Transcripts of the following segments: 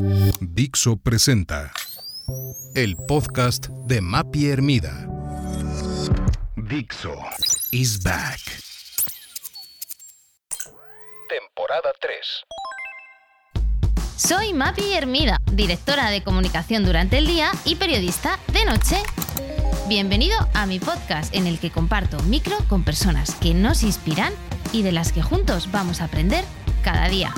Dixo presenta el podcast de Mapi Hermida. Dixo is back. Temporada 3. Soy Mapi Hermida, directora de comunicación durante el día y periodista de noche. Bienvenido a mi podcast en el que comparto micro con personas que nos inspiran y de las que juntos vamos a aprender cada día.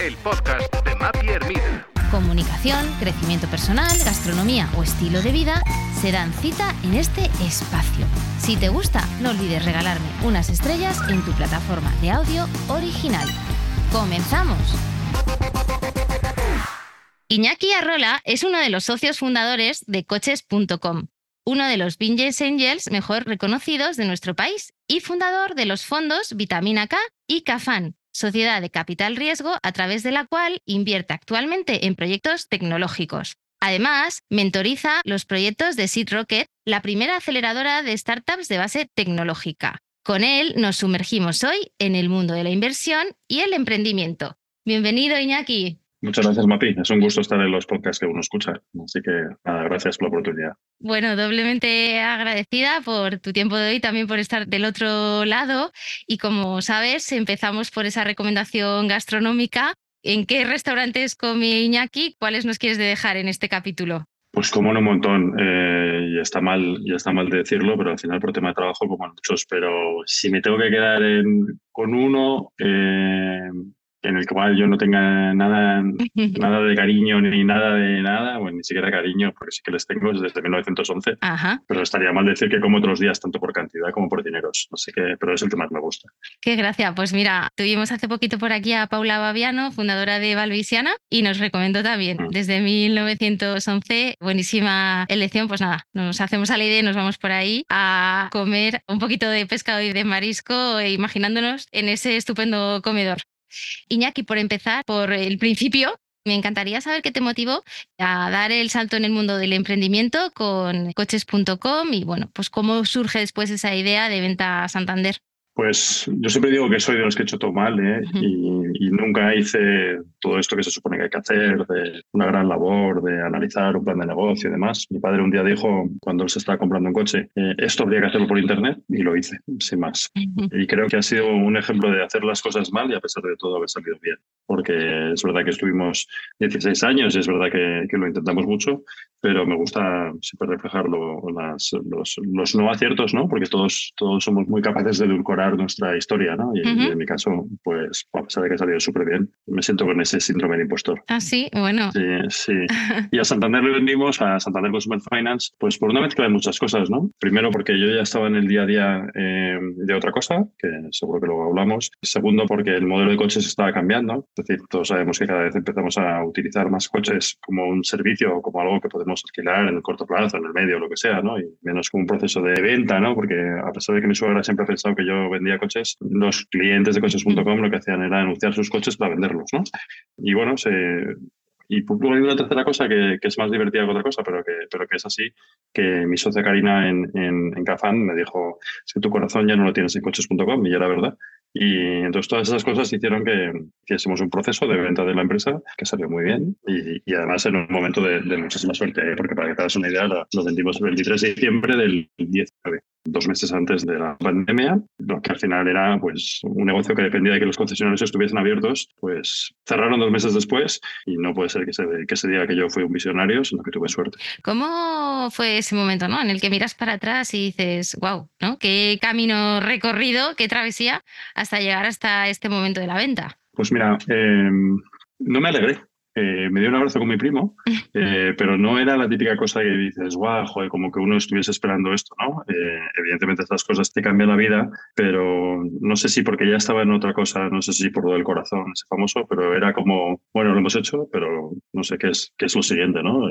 El podcast de Mapi Hermida. Comunicación, crecimiento personal, gastronomía o estilo de vida se dan cita en este espacio. Si te gusta, no olvides regalarme unas estrellas en tu plataforma de audio original. ¡Comenzamos! Iñaki Arrola es uno de los socios fundadores de coches.com, uno de los Business Angels mejor reconocidos de nuestro país y fundador de los fondos Vitamina K y Cafan, sociedad de capital riesgo a través de la cual invierte actualmente en proyectos tecnológicos. Además, mentoriza los proyectos de Seed Rocket, la primera aceleradora de startups de base tecnológica. Con él nos sumergimos hoy en el mundo de la inversión y el emprendimiento. Bienvenido, Iñaki. Muchas gracias, Mapi. Es un gusto estar en los podcasts que uno escucha. Así que nada, gracias por la oportunidad. Bueno, doblemente agradecida por tu tiempo de hoy, también por estar del otro lado. Y como sabes, empezamos por esa recomendación gastronómica. ¿En qué restaurantes come Iñaki? ¿Cuáles nos quieres dejar en este capítulo? Pues como un montón, eh, y está mal, y está mal de decirlo, pero al final por tema de trabajo como muchos. Pero si me tengo que quedar con uno, eh, en el cual yo no tenga nada, nada de cariño ni nada de nada, bueno, ni siquiera cariño, porque sí que les tengo desde 1911, pero estaría mal decir que como otros días, tanto por cantidad como por dineros, así que, pero es el que más me gusta. Qué gracia, pues mira, tuvimos hace poquito por aquí a Paula Baviano, fundadora de Valvisiana, y nos recomendó también, mm. desde 1911, buenísima elección, pues nada, nos hacemos a la idea y nos vamos por ahí a comer un poquito de pescado y de marisco, e imaginándonos en ese estupendo comedor. Iñaki, por empezar, por el principio, me encantaría saber qué te motivó a dar el salto en el mundo del emprendimiento con coches.com y bueno, pues cómo surge después esa idea de venta a Santander. Pues yo siempre digo que soy de los que he hecho todo mal ¿eh? y, nunca hice todo esto que se supone que hay que hacer, de una gran labor, de analizar un plan de negocio y demás. Mi padre un día dijo, cuando se estaba comprando un coche, eh, esto habría que hacerlo por Internet y lo hice, sin más. Y creo que ha sido un ejemplo de hacer las cosas mal y a pesar de todo haber salido bien. Porque es verdad que estuvimos 16 años y es verdad que, que lo intentamos mucho, pero me gusta siempre reflejar los, los, no aciertos, ¿no? Porque todos, todos somos muy capaces de edulcorar nuestra historia, ¿no? Y, en mi caso, pues, a pesar de que ha salido súper bien, me siento con ese síndrome de impostor. Ah, sí, bueno. Sí, sí. Y a Santander le vendimos, a Santander Consumer Finance, pues por una mezcla de muchas cosas, ¿no? Primero, porque yo ya estaba en el día a día eh, de otra cosa, que seguro que luego hablamos. Segundo, porque el modelo de coches estaba cambiando. Es decir, todos sabemos que cada vez empezamos a utilizar más coches como un servicio o como algo que podemos alquilar en el corto plazo, en el medio, lo que sea, ¿no? Y menos como un proceso de venta, ¿no? Porque a pesar de que mi suegra siempre ha pensado que yo vendía coches, los clientes de coches.com lo que hacían era anunciar sus coches para venderlos, ¿no? Y bueno, se, y una tercera cosa que, que, es más divertida que otra cosa, pero que, pero que es así, que mi socia Karina en, en, en Cafán me dijo, es que tu corazón ya no lo tienes en coches.com, y era verdad. Y entonces todas esas cosas hicieron que hiciésemos un proceso de venta de la empresa que salió muy bien y, y además en un momento de, de, muchísima suerte, ¿eh? porque para que te hagas una idea, lo vendimos el 23 de diciembre del 19. Dos meses antes de la pandemia, lo que al final era pues un negocio que dependía de que los concesionarios estuviesen abiertos, pues cerraron dos meses después y no puede ser que se, que se diga que yo fui un visionario, sino que tuve suerte. ¿Cómo fue ese momento ¿no? en el que miras para atrás y dices, wow, ¿no? qué camino recorrido, qué travesía hasta llegar hasta este momento de la venta? Pues mira, eh, no me alegré eh, me dio un abrazo con mi primo, eh, pero no era la típica cosa que dices, guau, joder, como que uno estuviese esperando esto, ¿no? Eh, evidentemente estas cosas te cambian la vida, pero no sé si porque ya estaba en otra cosa, no sé si por lo del corazón, ese famoso, pero era como, bueno, lo hemos hecho, pero no sé qué es, qué es lo siguiente, ¿no?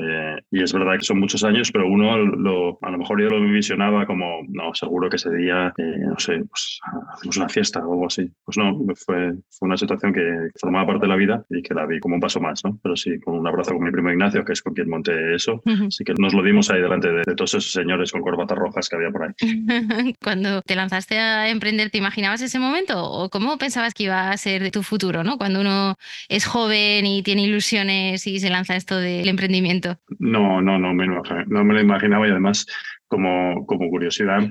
Y es verdad que son muchos años, pero uno lo, a lo mejor yo lo visionaba como, no, seguro que ese día, no sé, pues hacemos una fiesta o algo así. Pues no, fue, fue una situación que formaba parte de la vida y que la vi como un paso más, ¿no? Pero sí, con un abrazo con mi primo Ignacio, que es con quien monté eso. Así que nos lo dimos ahí delante de, todos esos señores con corbatas rojas que había por ahí. Cuando te lanzaste a emprender, ¿te imaginabas ese momento? ¿O cómo pensabas que iba a ser tu futuro, ¿no? Cuando uno es joven y tiene ilusiones y se lanza esto del emprendimiento. No, no, no me, no me lo imaginaba y además como, como curiosidad,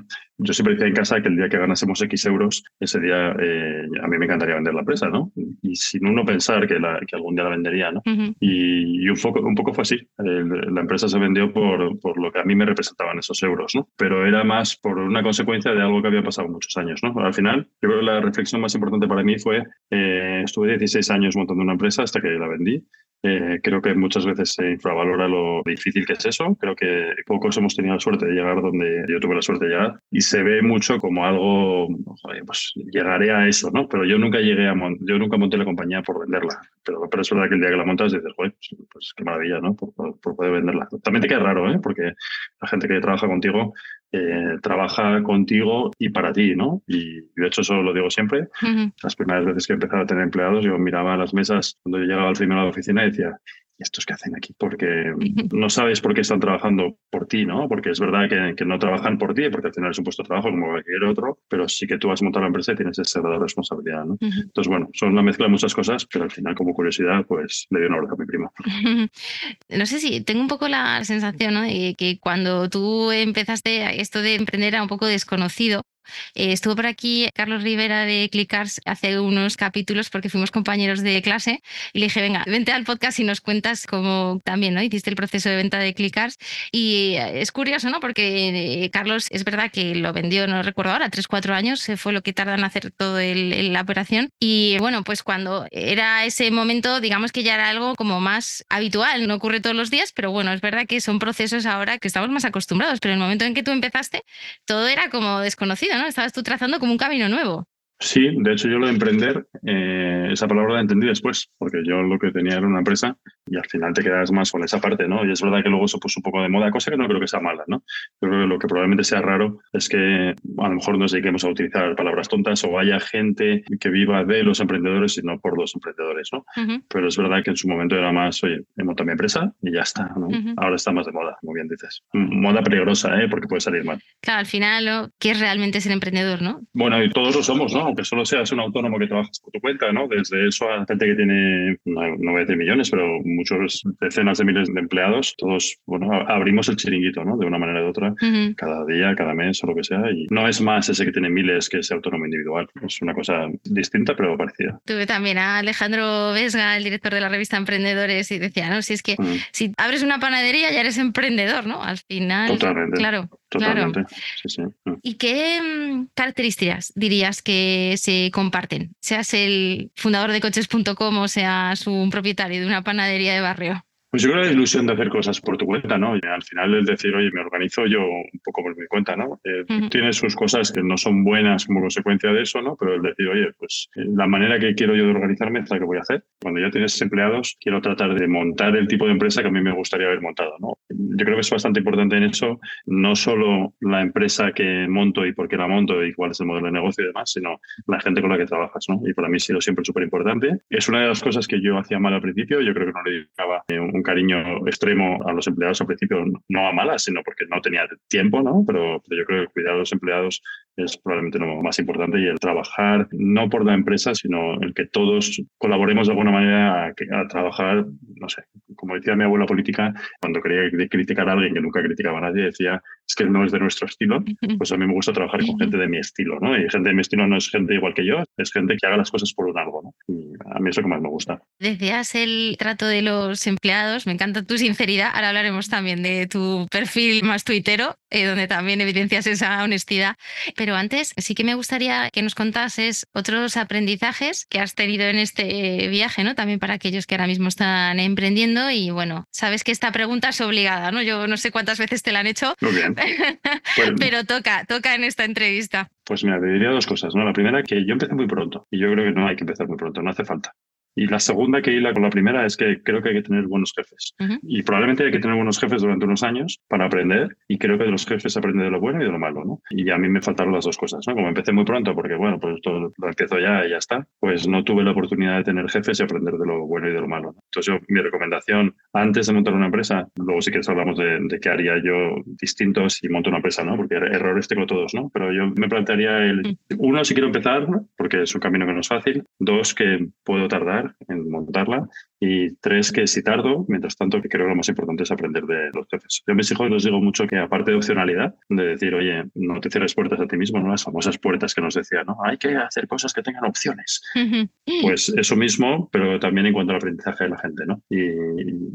yo siempre decía en casa que el día que ganásemos X euros, ese día eh, a mí me encantaría vender la empresa, ¿no? Y sin uno pensar que, la, que algún día la vendería, ¿no? Y, un, poco, un poco fue así. la empresa se vendió por, por lo que a mí me representaban esos euros, ¿no? Pero era más por una consecuencia de algo que había pasado muchos años, ¿no? Al final, yo creo que la reflexión más importante para mí fue, eh, estuve 16 años montando una empresa hasta que la vendí eh, creo que muchas veces se infravalora lo difícil que es eso. Creo que pocos hemos tenido la suerte de llegar donde yo tuve la suerte de llegar y se ve mucho como algo, pues llegaré a eso, ¿no? Pero yo nunca llegué a, yo nunca monté la compañía por venderla. Pero, pero es verdad que el día que la montas dices, pues, pues, qué maravilla, ¿no? Por, poder venderla. También te queda raro, ¿eh? Porque la gente que trabaja contigo eh, trabaja contigo y para ti, ¿no? Y de hecho eso lo digo siempre. Las primeras veces que empezaba a tener empleados, yo miraba las mesas cuando yo llegaba al primero a la oficina y decía, estos que hacen aquí? Porque no sabes por qué están trabajando por ti, ¿no? Porque es verdad que, que, no trabajan por ti, porque al final es un puesto de trabajo como cualquier otro, pero sí que tú has montado la empresa y tienes esa responsabilidad, ¿no? Entonces, bueno, son una mezcla de muchas cosas, pero al final, como curiosidad, pues le doy un abrazo a mi prima. no sé si tengo un poco la sensación, ¿no? De que cuando tú empezaste esto de emprender era un poco desconocido eh, estuvo por aquí Carlos Rivera de Clickars hace unos capítulos porque fuimos compañeros de clase y le dije, venga, vente al podcast y nos cuentas cómo también ¿no? hiciste el proceso de venta de Clickars. Y eh, es curioso, ¿no? Porque eh, Carlos es verdad que lo vendió, no recuerdo ahora, 3-4 años, fue lo que tardan en hacer toda la operación. Y bueno, pues cuando era ese momento, digamos que ya era algo como más habitual, no ocurre todos los días, pero bueno, es verdad que son procesos ahora que estamos más acostumbrados, pero en el momento en que tú empezaste, todo era como desconocido. Estabas tú trazando como un camino nuevo. Sí, de hecho yo lo de emprender, eh, esa palabra la entendí después, porque yo lo que tenía era una empresa y al final te quedas más con esa parte, ¿no? Y es verdad que luego se puso un poco de moda, cosa que no creo que sea mala, ¿no? Yo creo que lo que probablemente sea raro es que a lo mejor nos dediquemos a utilizar palabras tontas o haya gente que viva de los emprendedores y no por los emprendedores, ¿no? Pero es verdad que en su momento era más, oye, he montado mi empresa y ya está, ¿no? Ahora está más de moda, como bien dices. Moda peligrosa, ¿eh? Porque puede salir mal. Claro, al final, ¿qué es realmente ser emprendedor, no? Bueno, y todos lo somos, ¿no? Aunque solo seas un autónomo que trabajas por tu cuenta, ¿no? Desde eso a gente que tiene, no, voy a decir millones, pero muchos decenas de miles de empleados, todos, bueno, abrimos el chiringuito, ¿no? De una manera u otra, cada día, cada mes o lo que sea. Y no es más ese que tiene miles que ese autónomo individual. Es una cosa distinta, pero parecida. Tuve también a Alejandro Vesga, el director de la revista Emprendedores, y decía, ¿no? Si es que si abres una panadería ya eres emprendedor, ¿no? Al final. Totalmente. Claro. Totalmente. Sí, sí. ¿Y qué mm, características dirías que se comparten? Seas el fundador de coches.com o seas un propietario de una panadería de barrio. Pues yo creo que la ilusión de hacer cosas por tu cuenta, ¿no? Y al final es decir, oye, me organizo yo un poco por mi cuenta, ¿no? Eh, Tienes sus cosas que no son buenas como consecuencia de eso, ¿no? Pero el decir, oye, pues eh, la manera que quiero yo de organizarme es la que voy a hacer. Cuando ya tienes empleados, quiero tratar de montar el tipo de empresa que a mí me gustaría haber montado, ¿no? Yo creo que es bastante importante en eso, no solo la empresa que monto y por qué la monto y cuál es el modelo de negocio y demás, sino la gente con la que trabajas, ¿no? Y para mí ha sido siempre súper importante. Es una de las cosas que yo hacía mal al principio, yo creo que no le dedicaba eh, cariño extremo a los empleados al principio, no a malas, sino porque no tenía tiempo, ¿no? Pero, yo creo que cuidar a los empleados es probablemente lo más importante y el trabajar no por la empresa, sino el que todos colaboremos de alguna manera a, trabajar, no sé, como decía mi abuela política, cuando quería criticar a alguien que nunca criticaba a nadie, decía es que no es de nuestro estilo, pues a mí me gusta trabajar con gente de mi estilo, ¿no? Y gente de mi estilo no es gente igual que yo, es gente que haga las cosas por un algo, ¿no? Y a mí es lo que más me gusta. Decías el trato de los empleados, me encanta tu sinceridad. Ahora hablaremos también de tu perfil más tuitero, eh, donde también evidencias esa honestidad. Pero antes sí que me gustaría que nos contases otros aprendizajes que has tenido en este viaje, ¿no? También para aquellos que ahora mismo están emprendiendo. Y bueno, sabes que esta pregunta es obligada, ¿no? Yo no sé cuántas veces te la han hecho, Muy bien. pero toca, toca en esta entrevista. Pues mira, te diría dos cosas, ¿no? La primera, que yo empecé muy pronto y yo creo que no hay que empezar muy pronto, no hace falta. Y la segunda que hila con la primera es que creo que hay que tener buenos jefes. Ujú. Y probablemente hay que tener buenos jefes durante unos años para aprender. Y creo que de los jefes se aprende de lo bueno y de lo malo, ¿no? Y a mí me faltaron las dos cosas, ¿no? Como empecé muy pronto, porque bueno, pues todo lo empiezo ya y ya está, pues no tuve la oportunidad de tener jefes y aprender de lo bueno y de lo malo. ¿no? Entonces yo, mi recomendación, antes de montar una empresa, luego si quieres hablamos de, de qué haría yo distinto si monto una empresa, ¿no? Porque er- errores tengo todos, ¿no? Pero yo me plantearía el, uno, si quiero empezar, ¿no? porque es un camino que no es fácil. Dos, que puedo tardar en montarla. Y tres, que si tardo, mientras tanto, que creo que lo más importante es aprender de los jefes. Yo a mis hijos les digo mucho que aparte de opcionalidad, de decir, oye, no te cierres puertas a ti mismo, ¿no? Las famosas puertas que nos decía, ¿no? Hay que hacer cosas que tengan opciones. Pues eso mismo, pero también en cuanto al aprendizaje de la gente, ¿no? Y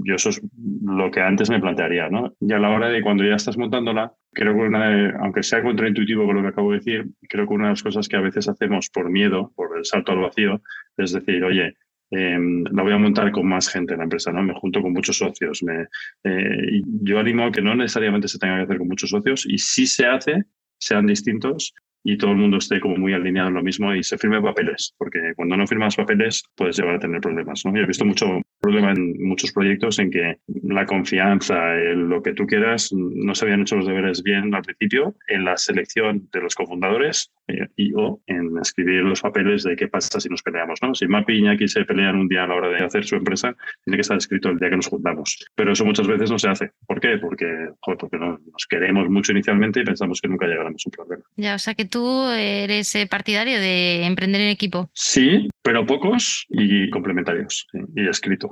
yo eso es lo que antes me plantearía, ¿no? Y a la hora de cuando ya estás montándola, creo que una de- aunque sea contraintuitivo con lo que acabo de decir, creo que una de las cosas que a veces hacemos por miedo, por el salto al vacío, es decir, oye, eh, la voy a montar con más gente en la empresa, ¿no? Me junto con muchos socios. Me, eh, y yo animo a que no necesariamente se tenga que hacer con muchos socios y si se hace, sean distintos y todo el mundo esté como muy alineado en lo mismo y se firme papeles, porque cuando no firmas papeles puedes llegar a tener problemas. ¿no? Yo he visto mucho problema en muchos proyectos en que la confianza, lo que tú quieras, no se habían hecho los deberes bien al principio en la selección de los cofundadores eh, y o en escribir los papeles de qué pasa si nos peleamos. ¿no? Si Mapi y Iñaki se pelean un día a la hora de hacer su empresa, tiene que estar escrito el día que nos juntamos. Pero eso muchas veces no se hace. ¿Por qué? Porque, joder, porque no- nos queremos mucho inicialmente y pensamos que nunca llegaremos a un problema. Ya, o sea que tú eres eh, partidario de emprender en equipo. Sí, pero pocos y complementarios. sí, Y escrito.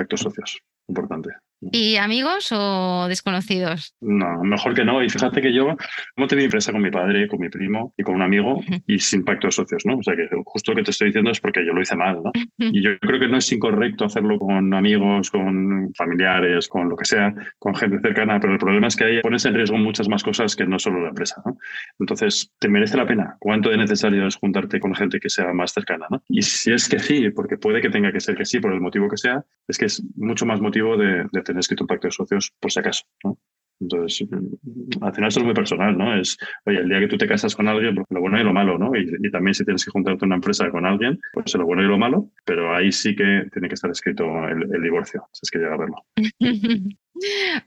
Pactos socios. Importante. ¿Y amigos o desconocidos? No, mejor que no. Y fíjate que yo monté mi empresa con mi padre, con mi primo y con un amigo y sin pacto de socios, ¿no? O sea que justo lo que te estoy diciendo es porque yo lo hice mal, ¿no? Y yo creo que no es incorrecto hacerlo con amigos, con familiares, con lo que sea, con gente cercana, pero el problema es que ahí pones en riesgo muchas más cosas que no solo la empresa, ¿no? Entonces, ¿te merece la pena? ¿Cuánto de necesario es juntarte con gente que sea más cercana, ¿no? Y si es que sí, porque puede que tenga que ser que sí, por el motivo que sea, es que es mucho más motivo de, de tener escrito un pacto de socios por si acaso. Entonces, mm, al final esto es muy personal, ¿no? Es, oye, el día que tú te casas con alguien, pues lo bueno y lo malo, ¿no? Y, y también si tienes que juntarte una empresa con alguien, pues lo bueno y lo malo, pero ahí sí que tiene que estar escrito el, el divorcio, si es que llega a verlo.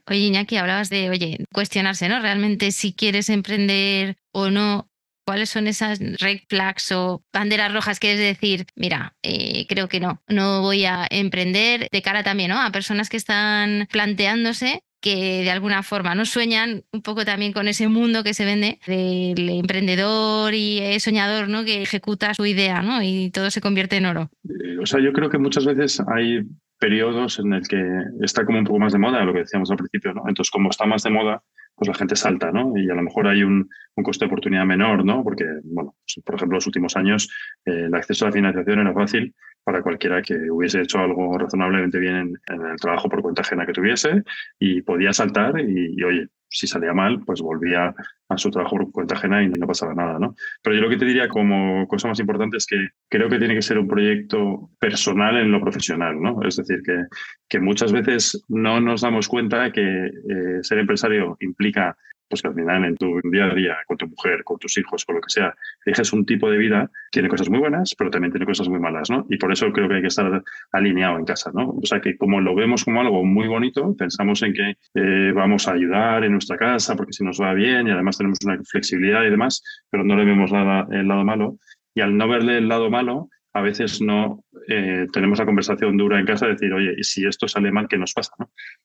Oye, Iñaki, hablabas de, oye, cuestionarse, ¿no? Realmente si quieres emprender o no, ¿cuáles son esas red flags o banderas rojas que es decir, mira, eh, creo que no, no voy a emprender de cara también, ¿no? A personas que están planteándose que de alguna forma no sueñan un poco también con ese mundo que se vende del emprendedor y soñador, ¿no? Que ejecuta su idea, ¿no? Y todo se convierte en oro. Eh, O sea, yo creo que muchas veces hay periodos en el que está como un poco más de moda, lo que decíamos al principio, ¿no? Entonces, como está más de moda, pues la gente salta, ¿no? Y a lo mejor hay un, un coste de oportunidad menor, ¿no? Porque, bueno, pues, por ejemplo, los últimos años eh, el acceso a la financiación era fácil para cualquiera que hubiese hecho algo razonablemente bien en, en el trabajo por cuenta ajena que tuviese y podía saltar y, y, oye, si salía mal, pues volvía a su trabajo por cuenta ajena y no pasaba nada, ¿no? Pero yo lo que te diría como cosa más importante es que creo que tiene que ser un proyecto personal en lo profesional, ¿no? Es decir, que, que muchas veces no nos damos cuenta que eh, ser empresario implica pues que al final en tu día a día, con tu mujer, con tus hijos, con lo que sea, eliges un tipo de vida, tiene cosas muy buenas, pero también tiene cosas muy malas, ¿no? Y por eso creo que hay que estar alineado en casa, ¿no? O sea, que como lo vemos como algo muy bonito, pensamos en que eh, vamos a ayudar en nuestra casa porque si nos va bien y además tenemos una flexibilidad y demás, pero no le vemos nada, el lado malo. Y al no verle el lado malo, a veces no eh, tenemos la conversación dura en casa de decir, oye, si esto sale mal, ¿qué nos pasa?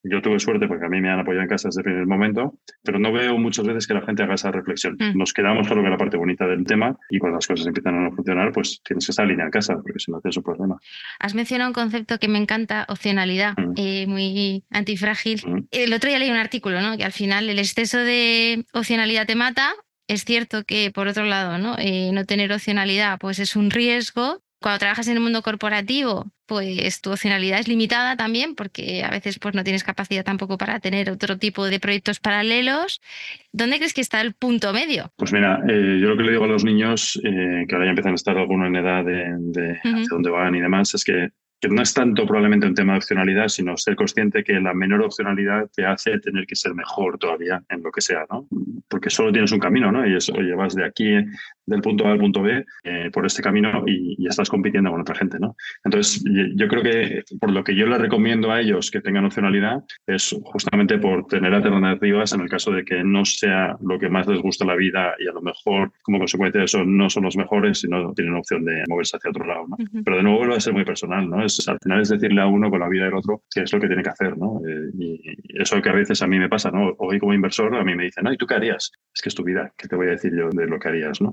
Yo tuve suerte porque a mí me han apoyado en casa desde el primer momento, pero no veo muchas veces que la gente haga esa reflexión. Mm. Nos quedamos con lo que la parte bonita del tema y cuando las cosas empiezan a no funcionar, pues tienes que salir en casa, porque si no haces un problema. Has mencionado un concepto que me encanta, opcionalidad, mm. eh, muy antifrágil. Mm. El otro día leí un artículo, ¿no? Que al final el exceso de opcionalidad te mata. Es cierto que, por otro lado, ¿no? Eh, no tener opcionalidad pues es un riesgo, cuando trabajas en el mundo corporativo, pues tu opcionalidad es limitada también porque a veces pues no tienes capacidad tampoco para tener otro tipo de proyectos paralelos. ¿Dónde crees que está el punto medio? Pues mira, eh, yo lo que le digo a los niños, eh, que ahora ya empiezan a estar algunos en edad de, de dónde van y demás, es que que no es tanto probablemente un tema de opcionalidad, sino ser consciente que la menor opcionalidad te hace tener que ser mejor todavía en lo que sea, ¿no? Porque solo tienes un camino, ¿no? Y eso, oye, vas de aquí, del punto A al punto B, eh, por este camino y, y, estás compitiendo con otra gente, ¿no? Entonces, yo creo que por lo que yo les recomiendo a ellos que tengan opcionalidad es justamente por tener alternativas en el caso de que no sea lo que más les gusta la vida y a lo mejor, como consecuencia de eso, no son los mejores, sino tienen opción de moverse hacia otro lado, ¿no? Pero de nuevo, vuelve a ser muy personal, ¿no? al final es decirle a uno con la vida del otro qué es lo que tiene que hacer, ¿no? Eh, y eso que a veces a mí me pasa, ¿no? Hoy como inversor a mí me dicen, no, ¿y tú qué harías? Es que es tu vida, ¿qué te voy a decir yo de lo que harías, ¿no?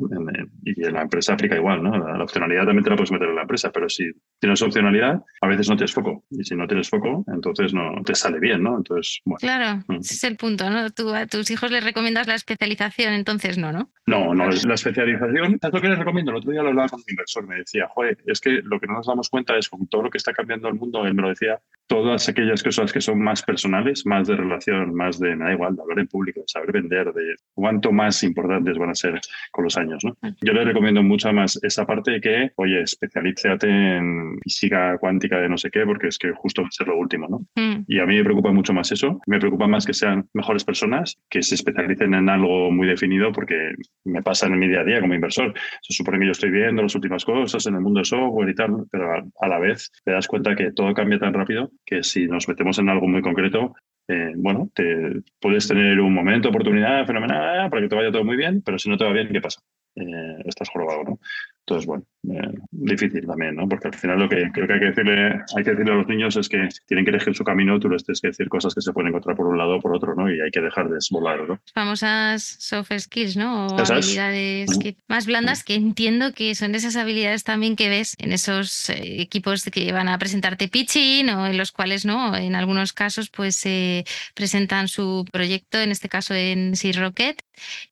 Y en la empresa aplica igual, ¿no? La, opcionalidad también te la puedes meter en la empresa, pero si tienes opcionalidad, a veces no tienes foco. Y si no tienes foco, entonces no te sale bien, ¿no? Entonces, bueno. Claro, mm. ese es el punto, ¿no? Tú a tus hijos les recomiendas la especialización, entonces no, ¿no? No, no, es la especialización es lo que les recomiendo. El otro día lo hablaba con un inversor, me decía, joder, es que lo que no nos damos cuenta es con todo lo que está cambiando el mundo, él me lo decía, todas aquellas cosas que son más personales, más de relación, más de, me da igual, de hablar en público, de saber vender, de cuánto más importantes van a ser con los años. ¿no? Yo le recomiendo mucho más esa parte que, oye, especialízate en física cuántica de no sé qué, porque es que justo va a ser lo último. ¿no? Mm. Y a mí me preocupa mucho más eso. Me preocupa más que sean mejores personas, que se especialicen en algo muy definido, porque me pasa en mi día a día como inversor. Se supone que yo estoy viendo las últimas cosas en el mundo de software y tal, pero a la vez te das cuenta que todo cambia tan rápido que si nos metemos en algo muy concreto, eh, bueno, te, puedes tener un momento, oportunidad fenomenal para que te vaya todo muy bien, pero si no te va bien, ¿qué pasa? Eh, estás jorobado, ¿no? Entonces, bueno, eh, difícil también, ¿no? Porque al final lo que creo que hay que decirle, hay que decirle a los niños es que tienen que elegir su camino, tú les tienes que decir cosas que se pueden encontrar por un lado o por otro, ¿no? Y hay que dejar de volar, ¿no? Famosas soft skills, ¿no? O habilidades más blandas que entiendo que son esas habilidades también que ves en esos eh, equipos que van a presentarte pitching o en los cuales, ¿no? En algunos casos, pues se presentan su proyecto, en este caso en Sea Rocket.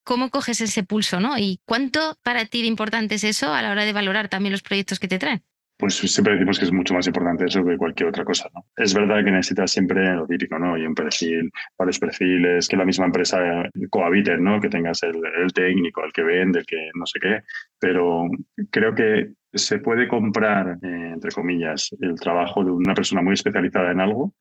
¿Cómo coges ese pulso, ¿no? ¿Y cuánto para ti de importante es eso a la hora de valorar también los proyectos que te traen? Pues siempre decimos que es mucho más importante eso que cualquier otra cosa. ¿no? Es verdad que necesitas siempre lo típico, ¿no? Y un perfil, varios perfiles, que la misma empresa cohabiten, ¿no? Que tengas el técnico, el que vende, el que no sé qué. Pero creo que se puede comprar, eh, entre comillas, el trabajo de una persona muy especializada en algo.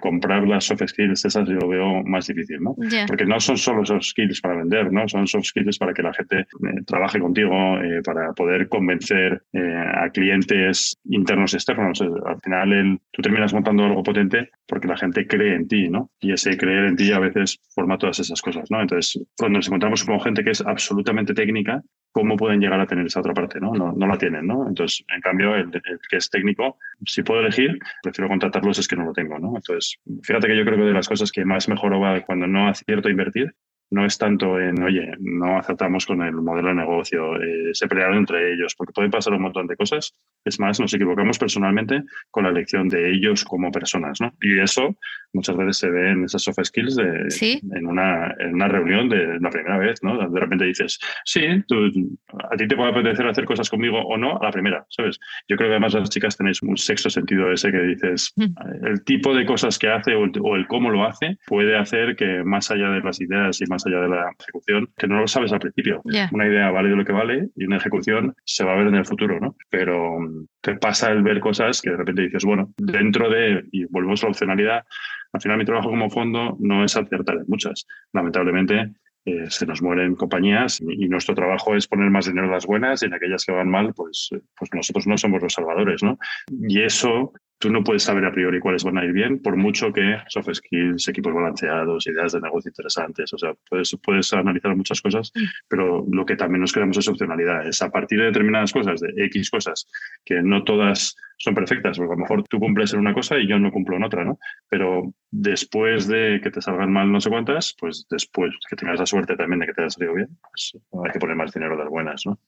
comprar las soft skills esas yo lo veo más difícil, ¿no? Porque no son solo soft skills para vender, ¿no? Son soft skills para que la gente eh, trabaje contigo, eh, para poder convencer a clientes internos y externos. Al final el, tú terminas montando algo potente porque la gente cree en ti, ¿no? Y ese creer en ti a veces forma todas esas cosas, ¿no? Entonces, cuando nos encontramos con gente que es absolutamente técnica, ¿cómo pueden llegar a tener esa otra parte? No, no, la tienen, ¿no? Entonces, en cambio, el, que es técnico, si puedo elegir, prefiero contratarlos, es que no lo tengo, ¿no? Entonces, fíjate que yo creo que de las cosas que más mejor va cuando no acierto a invertir no es tanto en, oye, no aceptamos con el modelo de negocio, eh, se pelearon entre ellos, porque puede pasar un montón de cosas. Es más, nos equivocamos personalmente con la elección de ellos como personas, ¿no? Y eso muchas veces se ve en esas soft skills de, en, una, en una reunión de la primera vez, ¿no? De repente dices, sí, a ti te puede apetecer hacer cosas conmigo o no a la primera, ¿sabes? Yo creo que además las chicas tenéis un sexto sentido ese que dices, mm. el tipo de cosas que hace o el, o el cómo lo hace puede hacer que más allá de las ideas y más allá de la ejecución, que no lo sabes al principio. Una idea vale de lo que vale y una ejecución se va a ver en el futuro, ¿no? Pero mm, te pasa el ver cosas que de repente dices, bueno, dentro de, y volvemos a la opcionalidad, al final mi trabajo como fondo no es acertar en muchas. Lamentablemente, eh, se nos mueren compañías y, nuestro trabajo es poner más dinero en las buenas y en aquellas que van mal, pues, pues nosotros no somos los salvadores, ¿no? Y eso tú no puedes saber a priori cuáles van a ir bien, por mucho que soft skills, equipos balanceados, ideas de negocio interesantes. O sea, puedes, puedes analizar muchas cosas, mm. pero lo que también nos queremos es opcionalidad. Es a partir de determinadas cosas, de X cosas, que no todas son perfectas, porque a lo mejor tú cumples en una cosa y yo no cumplo en otra, ¿no? Pero después de que te salgan mal no sé cuántas, pues después que tengas la suerte también de que te haya salido bien, pues hay que poner más dinero de las buenas, ¿no?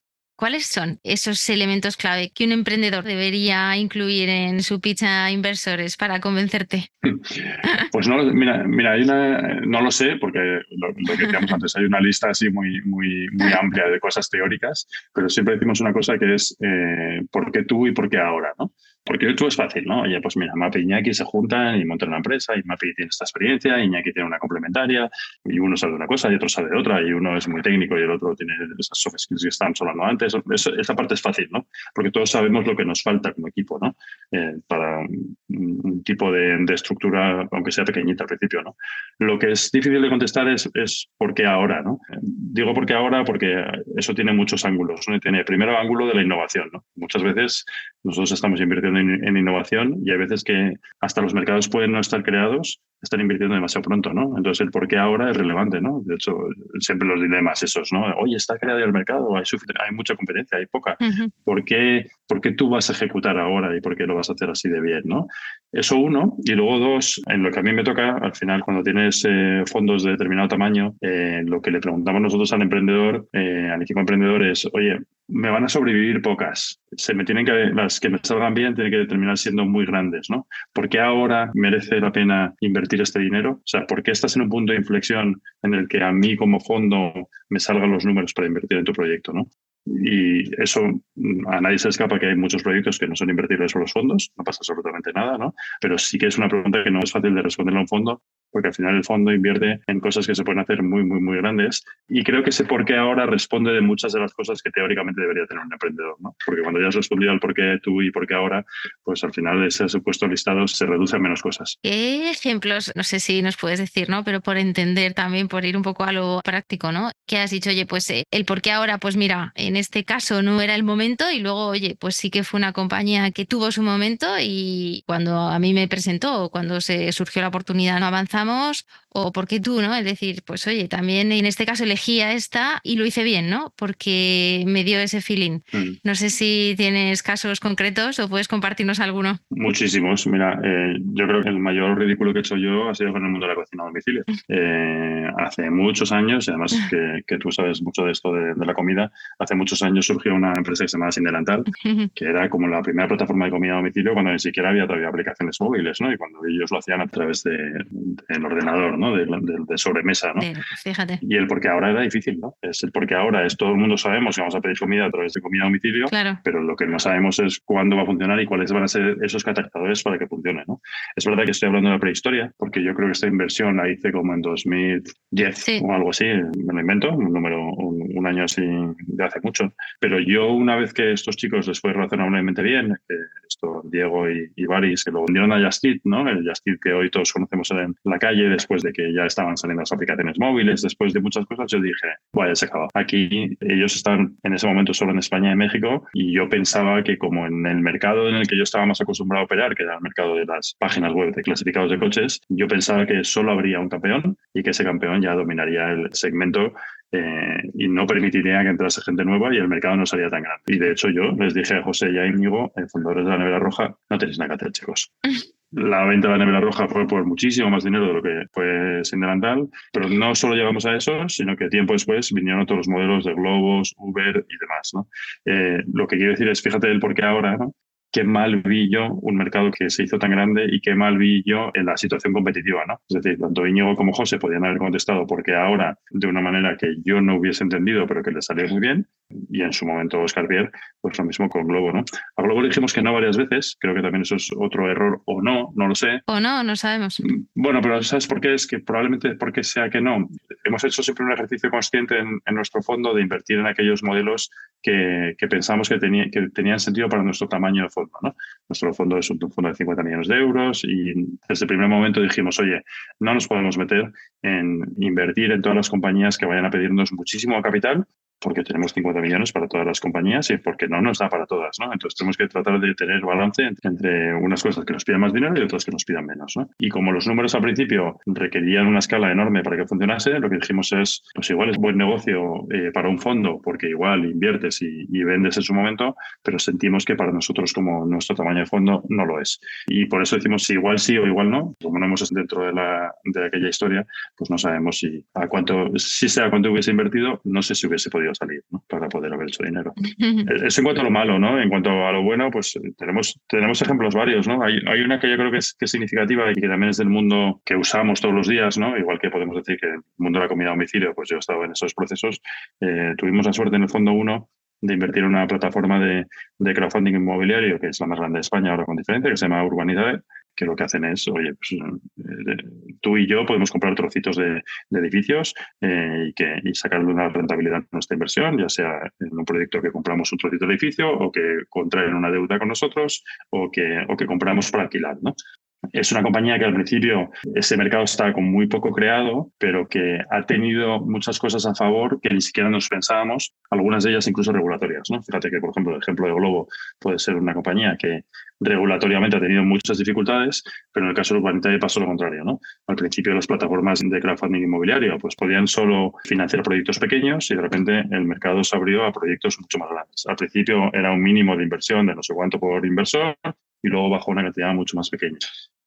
¿Cuáles son esos elementos clave que un emprendedor debería incluir en su pitch a inversores para convencerte? Pues no, mira, mira hay una, no lo sé, porque lo, que decíamos antes, hay una lista así muy, muy, muy amplia de cosas teóricas, pero siempre decimos una cosa que es eh, ¿por qué tú y por qué ahora? ¿no? Porque tú es fácil, ¿no? Oye, pues mira, Mapi y Iñaki se juntan y montan una empresa y Mapi tiene esta experiencia, Iñaki tiene una complementaria y uno sabe de una cosa y otro sabe de otra y uno es muy técnico y el otro tiene esas soft skills que estábamos hablando antes. esa parte es fácil, ¿no? Porque todos sabemos lo que nos falta como equipo, ¿no? Eh, para un, tipo de, estructura, aunque sea pequeñita al principio, ¿no? Lo que es difícil de contestar es, es por qué ahora, ¿no? Digo por qué ahora porque eso tiene muchos ángulos, ¿no? Tiene primero ángulo de la innovación, ¿no? Muchas veces nosotros estamos invirtiendo en, innovación y hay veces que hasta los mercados pueden no estar creados, están invirtiendo demasiado pronto, ¿no? Entonces el por qué ahora es relevante, ¿no? De hecho, siempre los dilemas esos, ¿no? Oye, está creado el mercado, hay, hay mucha competencia, hay poca. ¿Por, qué, ¿Por qué tú vas a ejecutar ahora y por qué lo vas a hacer así de bien, ¿no? Eso uno. Y luego dos, en lo que a mí me toca, al final, cuando tienes eh, fondos de determinado tamaño, eh, lo que le preguntamos nosotros al emprendedor, eh, al equipo emprendedor es, oye, me van a sobrevivir pocas. Se me tienen que, las que me salgan bien tienen que terminar siendo muy grandes, ¿no? ¿Por qué ahora merece la pena invertir este dinero? O sea, ¿por qué estás en un punto de inflexión en el que a mí como fondo me salgan los números para invertir en tu proyecto, ¿no? Y eso a nadie se escapa que hay muchos proyectos que no son invertibles por los fondos, no pasa absolutamente nada, ¿no? Pero sí que es una pregunta que no es fácil de responder a un fondo porque al final el fondo invierte en cosas que se pueden hacer muy, muy, muy grandes. Y creo que ese por qué ahora responde de muchas de las cosas que teóricamente debería tener un emprendedor, ¿no? Porque cuando ya has respondido al por qué tú y por qué ahora, pues al final ese supuesto listado se reduce a menos cosas. ¿Qué ejemplos, no sé si nos puedes decir, ¿no? Pero por entender también, por ir un poco a lo práctico, ¿no? Que has dicho, oye, pues eh, el por qué ahora, pues mira, en este caso no era el momento y luego, oye, pues sí que fue una compañía que tuvo su momento y cuando a mí me presentó, cuando se surgió la oportunidad, no avanzamos o porque tú, ¿no? Es decir, pues oye, también en este caso elegí a esta y lo hice bien, ¿no? Porque me dio ese feeling. Mm. No sé si tienes casos concretos o puedes compartirnos alguno. Muchísimos. Mira, eh, yo creo que el mayor ridículo que he hecho yo ha sido con el mundo de la cocina a domicilio. Eh, hace muchos años, y además que, tú sabes mucho de esto de, la comida, hace muchos años surgió una empresa que se llamaba Sin Delantal, que era como la primera plataforma de comida a domicilio cuando ni siquiera había todavía aplicaciones móviles, ¿no? Y cuando ellos lo hacían a través de, el ordenador, ¿no? De, sobremesa, ¿no? Fíjate. Y el porque ahora era difícil, ¿no? Es el porque ahora es todo el mundo sabemos que vamos a pedir comida a través de comida a domicilio, claro. pero lo que no sabemos es cuándo va a funcionar y cuáles van a ser esos catalizadores para que funcione, ¿no? Es verdad que estoy hablando de la prehistoria, porque yo creo que esta inversión la hice como en 2010 o algo así, me lo invento, un número, un, año así de hace mucho. Pero yo una vez que estos chicos les fue razonablemente bien, que esto Diego y, y Baris, que lo vendieron a Justit, ¿no? El Justit que hoy todos conocemos en la calle después de que ya estaban saliendo las aplicaciones móviles, después de muchas cosas, yo dije, vaya, se acaba. Aquí ellos están en ese momento solo en España y México y yo pensaba que como en el mercado en el que yo estaba más acostumbrado a operar, que era el mercado de las páginas web de clasificados de coches, yo pensaba que solo habría un campeón y que ese campeón ya dominaría el segmento eh, y no permitiría que entrase gente nueva y el mercado no sería tan grande. Y de hecho yo les dije a José y a Íñigo, fundadores de la Nevera Roja, no tenéis nada que hacer, chicos. La venta de la nevera roja fue por muchísimo más dinero de lo que fue sin delantal, pero no solo llegamos a eso, sino que tiempo después vinieron todos los modelos de Globos, Uber y demás. ¿no? Eh, lo que quiero decir es, fíjate el por qué ahora, ¿no? Qué mal vi yo un mercado que se hizo tan grande y qué mal vi yo en la situación competitiva, ¿no? Es decir, tanto Íñigo como José podían haber contestado porque ahora, de una manera que yo no hubiese entendido, pero que les salió muy bien, y en su momento Oscar Pierre, pues lo mismo con Globo, ¿no? A Globo le dijimos que no varias veces, creo que también eso es otro error, o no, no lo sé. O no, no sabemos. Mm, bueno, pero ¿sabes por qué? Es que probablemente porque sea que no. Hemos hecho siempre un ejercicio consciente en, nuestro fondo de invertir en aquellos modelos que, que pensamos que, tenía, que tenían sentido para nuestro tamaño de fondo, ¿no? Nuestro fondo es un fondo de 50 millones de euros y desde el primer momento dijimos, oye, no nos podemos meter en invertir en todas las compañías que vayan a pedirnos muchísimo capital porque tenemos 50 millones para todas las compañías y porque no nos da para todas, ¿no? Entonces tenemos que tratar de tener balance entre unas cosas que nos pidan más dinero y otras que nos pidan menos, ¿no? Y como los números al principio requerían una escala enorme para que funcionase, lo que dijimos es, pues igual es buen negocio eh, para un fondo porque igual inviertes y, y, vendes en su momento, pero sentimos que para nosotros como nuestro tamaño de fondo no lo es. Y por eso decimos si igual sí o igual no. Como no hemos dentro de, la, de aquella historia, pues no sabemos si a cuánto, si sea cuánto hubiese invertido, no sé si hubiese podido salir ¿no? para poder haber hecho dinero. Eso en cuanto a lo malo, ¿no? En cuanto a lo bueno, pues tenemos, tenemos ejemplos varios, ¿no? Hay, hay una que yo creo que es, que es significativa y que también es del mundo que usamos todos los días, ¿no? Igual que podemos decir que el mundo de la comida a domicilio, pues yo he estado en esos procesos. Eh, tuvimos la suerte en el fondo uno de invertir en una plataforma de, de, crowdfunding inmobiliario, que es la más grande de España ahora con diferencia, que se llama Urbanidad, que lo que hacen es, oye, pues, eh, tú y yo podemos comprar trocitos de, edificios eh, y, y sacarle una rentabilidad a nuestra inversión, ya sea en un proyecto que compramos un trocito de edificio o que contraen una deuda con nosotros o que, o que compramos para alquilar, ¿no? Es una compañía que al principio ese mercado está con muy poco creado, pero que ha tenido muchas cosas a favor que ni siquiera nos pensábamos, algunas de ellas incluso regulatorias. ¿no? Fíjate que, por ejemplo, el ejemplo de Globo puede ser una compañía que regulatoriamente ha tenido muchas dificultades, pero en el caso de Urbanitae pasó lo contrario. ¿no? Al principio las plataformas de crowdfunding inmobiliario pues podían solo financiar proyectos pequeños y de repente el mercado se abrió a proyectos mucho más grandes. Al principio era un mínimo de inversión de no sé cuánto por inversor y luego bajó una cantidad mucho más pequeña.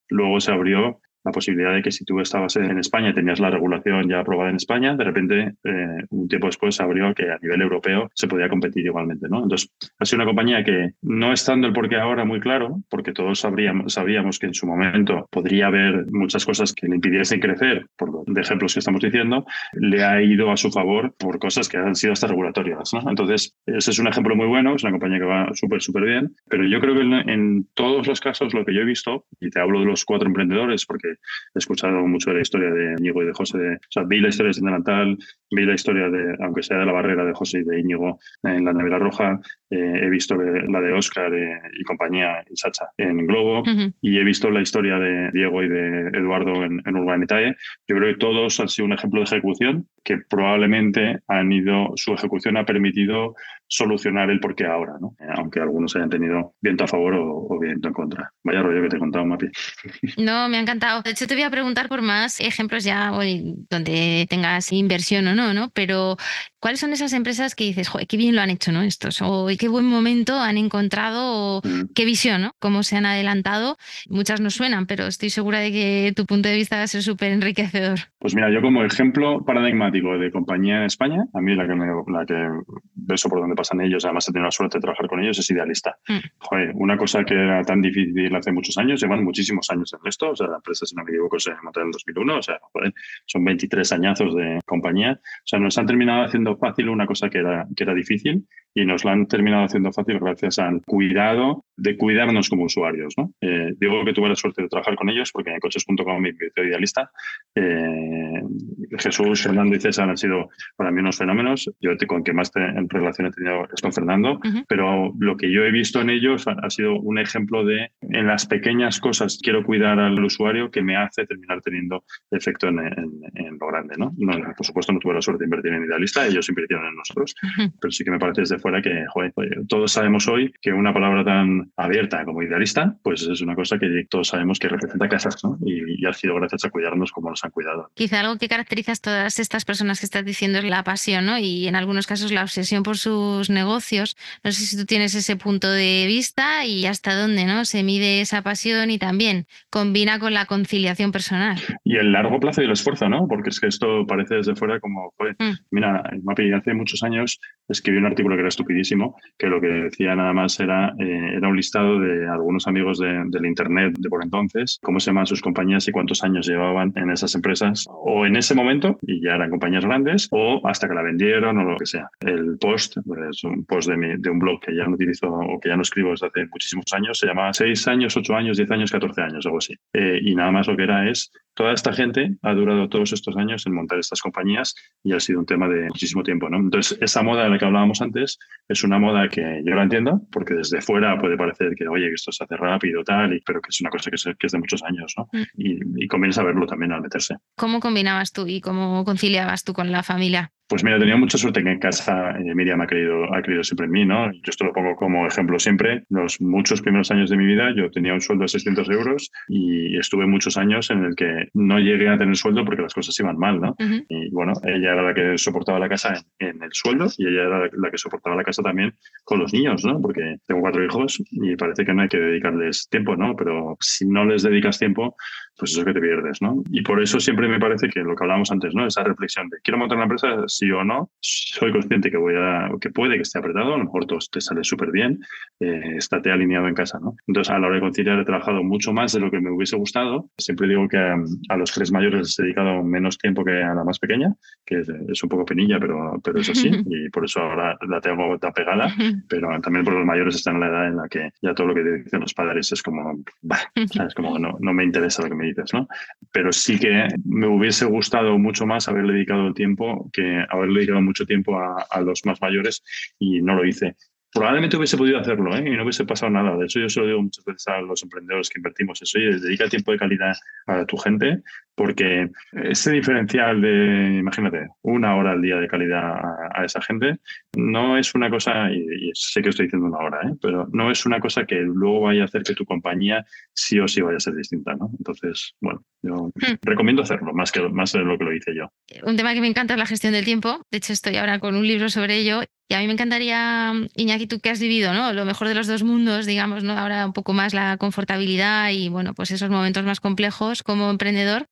Luego se abrió la posibilidad de que si tú estabas en España y tenías la regulación ya aprobada en España, de repente, eh, un tiempo después se abrió que a nivel europeo se podía competir igualmente. ¿no? Entonces, ha sido una compañía que, no estando el porqué ahora muy claro, porque todos sabríamos, sabíamos que en su momento podría haber muchas cosas que le impidiesen crecer, por los ejemplos que estamos diciendo, le ha ido a su favor por cosas que han sido hasta regulatorias. ¿no? Entonces, ese es un ejemplo muy bueno, es una compañía que va súper, súper bien, pero yo creo que en, en todos los casos lo que yo he visto, y te hablo de los cuatro emprendedores, porque he escuchado mucho de la historia de Íñigo y de José. De, o sea, vi la historia de Delantal, vi la historia de, aunque sea de la barrera de José y de Íñigo en la Nevera Roja, eh, he visto la de Oscar eh, y compañía y Sacha en Globo, uh -huh. y he visto la historia de Diego y de Eduardo en, en Urbanitae. Yo creo que todos han sido un ejemplo de ejecución que probablemente han ido, su ejecución ha permitido solucionar el porqué ahora, ¿no? aunque algunos hayan tenido viento a favor o, o, viento en contra. Vaya rollo que te he contado, Mapi. No, me ha encantado. De hecho, te voy a preguntar por más ejemplos ya hoy donde tengas inversión o no, ¿no? Pero, ¿cuáles son esas empresas que dices, joder, qué bien lo han hecho, ¿no? Estos, o qué buen momento han encontrado, o mm. qué visión, ¿no? Cómo se han adelantado. Muchas no suenan, pero estoy segura de que tu punto de vista va a ser súper enriquecedor. Pues mira, yo como ejemplo paradigmático de compañía en España, a mí la que, me, la que beso por donde pasan ellos, además he tenido la suerte de trabajar con ellos, es idealista. Mm. Joder, una cosa que era tan difícil hace muchos años, llevan muchísimos años en esto, o sea, la empresa, si no me equivoco, se montó en el 2001, o sea, joder, son 23 añazos de compañía, o sea, nos han terminado haciendo fácil una cosa que era, que era difícil y nos la han terminado haciendo fácil gracias al cuidado de cuidarnos como usuarios. ¿no? Eh, digo que tuve la suerte de trabajar con ellos porque en coches.com mi idealista. Eh, Jesús, Fernando y César han sido para mí unos fenómenos. Yo te, con que más te, en relación he tenido es con Fernando, uh -huh. pero lo que yo he visto en ellos ha, ha, sido un ejemplo de en las pequeñas cosas quiero cuidar al usuario que me hace terminar teniendo efecto en, en, en lo grande. ¿no? ¿no? Por supuesto no tuve la suerte de invertir en idealista, ellos invirtieron en nosotros, uh -huh. pero sí que me parece desde fuera que joder, todos sabemos hoy que una palabra tan abierta como idealista, pues es una cosa que todos sabemos que representa casas, ¿no? Y, y, ha sido gracias a cuidarnos como nos han cuidado. Quizá algo que caracteriza a todas estas personas que estás diciendo es la pasión, ¿no? Y en algunos casos la obsesión por sus negocios. No sé si tú tienes ese punto de vista y hasta dónde, ¿no? Se mide esa pasión y también combina con la conciliación personal. Y el largo plazo y el esfuerzo, ¿no? Porque es que esto parece desde fuera como, joder, mm. mira, Mapi, hace muchos años escribí un artículo que era estupidísimo, que lo que decía nada más era, eh, era un listado de algunos amigos de, del Internet de por entonces, cómo se llaman sus compañías y cuántos años llevaban en esas empresas, o en ese momento, y ya eran compañías grandes, o hasta que la vendieron o lo que sea. El post, pues, es un post de, mi, de un blog que ya no utilizo o que ya no escribo desde hace muchísimos años, se llamaba 6 años, 8 años, 10 años, 14 años, algo así. Eh, y nada más lo que era es toda esta gente ha durado todos estos años en montar estas compañías y ha sido un tema de muchísimo tiempo. ¿no? Entonces, esa moda de la que hablábamos antes es una moda que yo la entiendo, porque desde fuera puede parecer que, oye, que esto se hace rápido, tal, y, pero que es una cosa que es, que es de muchos años, ¿no? Mm. Y, y, conviene saberlo también al meterse. ¿Cómo combinabas tú y cómo conciliabas tú con la familia? Pues mira, tenía mucha suerte que en casa eh, Miriam ha creído, ha creído siempre en mí, ¿no? Yo esto lo pongo como ejemplo siempre. Los muchos primeros años de mi vida yo tenía un sueldo de 600 euros y estuve muchos años en el que no llegué a tener sueldo porque las cosas iban mal, ¿no? Y bueno, ella era la que soportaba la casa en, el sueldo y ella era la que soportaba la casa también con los niños, ¿no? Porque tengo cuatro hijos y parece que no hay que dedicarles tiempo, ¿no? Pero si no les dedicas tiempo, pues eso que te pierdes, ¿no? Y por eso siempre me parece que lo que hablábamos antes, ¿no? Esa reflexión de quiero montar una empresa, sí o no, soy consciente que voy a, que puede que esté apretado, a lo mejor todo te sale súper bien, eh, estate alineado en casa, ¿no? Entonces, a la hora de conciliar he trabajado mucho más de lo que me hubiese gustado. Siempre digo que a, los tres mayores les he dedicado menos tiempo que a la más pequeña, que es, un poco penilla, pero, pero es así, y por eso ahora la tengo tan pegada, pero también por los mayores están en la edad en la que ya todo lo que dicen los padres es como, bah, es como no, no me interesa lo que me dices, ¿no? Pero sí que me hubiese gustado mucho más haberle dedicado tiempo que haberle dedicado mucho tiempo a los más mayores y no lo hice probablemente hubiese podido hacerlo ¿eh? y no hubiese pasado nada. De hecho, yo se lo digo muchas veces a los emprendedores que invertimos eso, y dedica tiempo de calidad a tu gente, porque ese diferencial de, imagínate, una hora al día de calidad a, esa gente, no es una cosa, y, sé que estoy diciendo una hora, ¿eh? pero no es una cosa que luego vaya a hacer que tu compañía sí o sí vaya a ser distinta. ¿no? Entonces, bueno, yo hmm. recomiendo hacerlo, más, que, más de lo que lo hice yo. Un tema que me encanta es la gestión del tiempo. De hecho, estoy ahora con un libro sobre ello y a mí me encantaría, Iñaki, tú que has vivido, ¿no? Lo mejor de los dos mundos, digamos, ¿no? Ahora un poco más la confortabilidad y, bueno, pues esos momentos más complejos como emprendedor.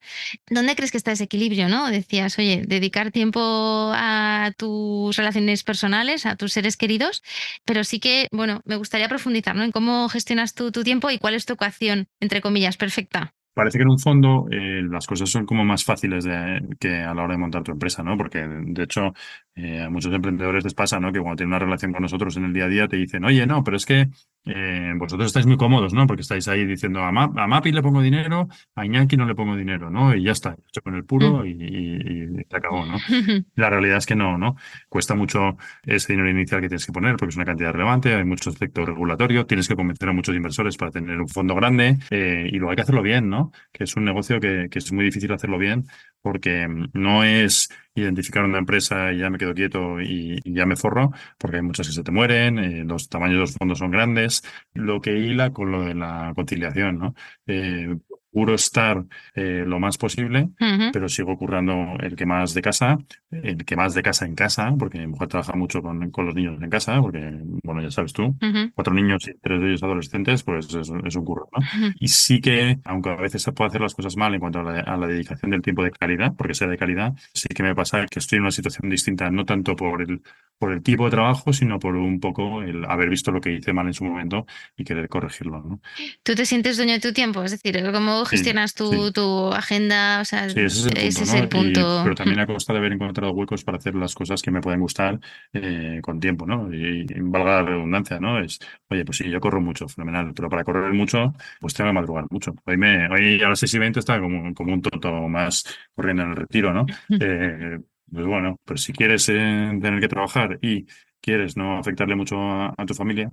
¿Dónde crees que está ese equilibrio, no? Decías, oye, dedicar tiempo a tus relaciones personales, a tus seres queridos, pero sí que, bueno, me gustaría profundizar, ¿no? En cómo gestionas tú tu tiempo y cuál es tu ecuación, entre comillas, perfecta. Parece que en un fondo eh, las cosas son como más fáciles de, que a la hora de montar tu empresa, ¿no? Porque de hecho eh, a muchos emprendedores les pasa, ¿no? Que cuando tienen una relación con nosotros en el día a día te dicen, oye, no, pero es que eh, vosotros estáis muy cómodos, ¿no? Porque estáis ahí diciendo a, Mapi le pongo dinero, a Iñaki no le pongo dinero, ¿no? Y ya está, hecho con el puro mm. y, se acabó, ¿no? La realidad es que no, ¿no? Cuesta mucho ese dinero inicial que tienes que poner porque es una cantidad relevante, hay mucho aspecto regulatorio, tienes que convencer a muchos inversores para tener un fondo grande eh, y luego hay que hacerlo bien, ¿no? Que es un negocio que, es muy difícil hacerlo bien porque mm, no es identificar una empresa y ya me quedo quieto y, ya me forro, porque hay muchas que se te mueren, eh, los tamaños de los fondos son grandes, lo que hila con lo de la conciliación, ¿no? Eh, procuro estar eh, lo más posible, pero sigo currando el que más de casa, el que más de casa en casa, porque mi mujer trabaja mucho con, con los niños en casa, porque, bueno, ya sabes tú, cuatro niños y tres de ellos adolescentes, pues es, es un curro, ¿no? Y sí que, aunque a veces se puede hacer las cosas mal en cuanto a la, a la, dedicación del tiempo de calidad, porque sea de calidad, sí que me pasa que estoy en una situación distinta, no tanto por el por el tipo de trabajo, sino por un poco el haber visto lo que hice mal en su momento y querer corregirlo. ¿no? ¿Tú te sientes dueño de tu tiempo? Es decir, ¿cómo gestionas tu, tu, agenda? O sea, ese es el punto. pero también a costa de haber encontrado huecos para hacer las cosas que me pueden gustar eh, con tiempo, ¿no? Y, valga la redundancia, ¿no? Es, oye, pues sí, yo corro mucho, fenomenal, pero para correr mucho, pues tengo que madrugar mucho. Hoy, me, hoy a las 6 y 20 está como, como un tonto más corriendo en el retiro, ¿no? Eh, pues bueno, pero si quieres eh, tener que trabajar y quieres no afectarle mucho a, tu familia,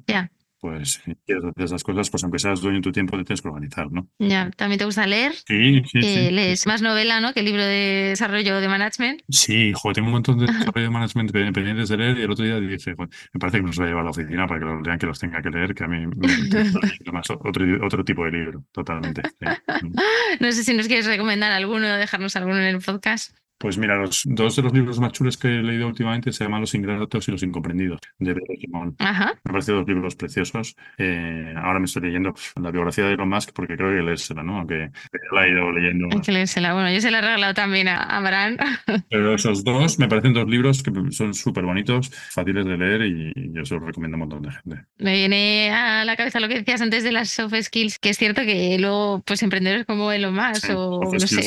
pues si quieres hacer esas cosas, pues aunque seas dueño de tu tiempo, te tienes que organizar, ¿no? Ya, ¿también te gusta leer? Sí, sí, eh, ¿Lees más novela, ¿no? Que libro de desarrollo de management. Sí, joder, tengo un montón de desarrollo de management pendientes de leer y el otro día dije, me parece que me los voy a llevar a la oficina para que los lean, que los tenga que leer, que a mí me más otro, otro tipo de libro, totalmente. no sé si nos quieres recomendar alguno, dejarnos alguno en el podcast. Pues mira, los dos de los libros más chulos que he leído últimamente se llaman Los ingratos y los incomprendidos, de Pedro Simón. Me parecen dos libros preciosos. Eh, ahora me estoy leyendo la biografía de Elon Musk porque creo que leérsela, ¿no? Aunque la he ido leyendo. Hay que leérsela. Bueno, yo se la he regalado también a Abraham. Pero esos dos me parecen dos libros que son súper bonitos, fáciles de leer y yo se los recomiendo a un montón de gente. Me viene a la cabeza lo que decías antes de las soft skills, que es cierto que luego, pues emprendedores como Elon Musk o no sé,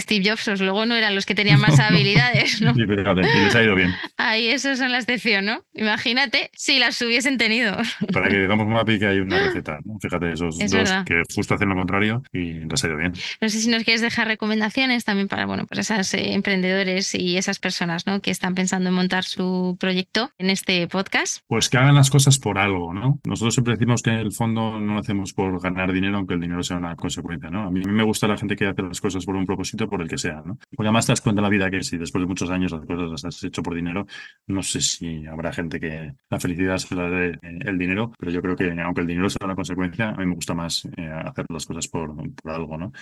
Steve Jobs, pues, luego no eran los que tenían más habilidades, ¿no? y les ha ido bien. Ahí eso son la excepción, ¿no? Imagínate si las hubiesen tenido. Para que digamos una pica hay una receta, ¿no? Fíjate, esos dos que justo hacen lo contrario y les ha ido bien. No sé si nos quieres dejar recomendaciones también para, bueno, pues esas eh, emprendedores y esas personas, ¿no? Que están pensando en montar su proyecto en este podcast. Pues que hagan las cosas por algo, ¿no? Nosotros siempre decimos que en el fondo no lo hacemos por ganar dinero, aunque el dinero sea una consecuencia, ¿no? A mí me gusta la gente que hace las cosas por un propósito, por el que sea, ¿no? Porque además te das cuenta la vida que si después de muchos años las cosas las has hecho por dinero, no sé si habrá gente que la felicidad se la dé eh, el dinero, pero yo creo que aunque el dinero sea la consecuencia, a mí me gusta más eh, hacer las cosas por, por algo, ¿no?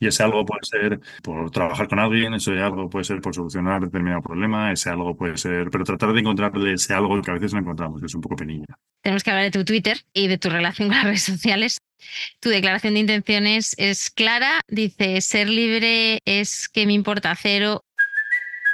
Y ese algo puede ser por trabajar con alguien, ese algo puede ser por solucionar determinado problema, ese algo puede ser, pero tratar de encontrarle ese algo que a veces no encontramos, que es un poco penilla. Tenemos que hablar de tu Twitter y de tu relación con las redes sociales. Tu declaración de intenciones es clara, dice, ser libre es que me importa cero.